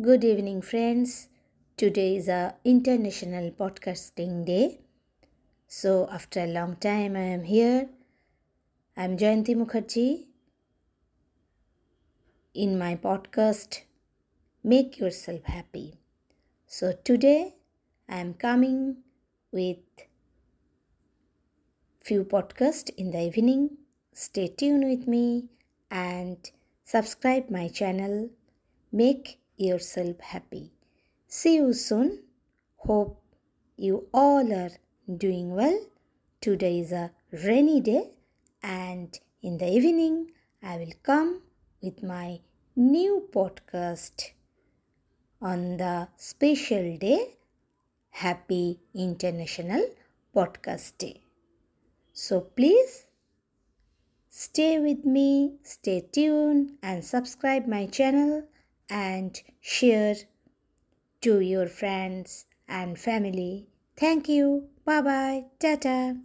Good evening, friends. Today is a International Podcasting Day. So, after a long time, I am here. I am Jayanti Mukherjee in my podcast Make Yourself Happy. So, today I am coming with few podcasts in the evening. Stay tuned with me and subscribe my channel. Make yourself happy. See you soon. Hope you all are doing well. Today is a rainy day, and in the evening, I will come with my new podcast on the special day Happy International Podcast Day. So please stay with me, stay tuned, and subscribe my channel and share to your friends and family. Thank you. Bye bye. Tata.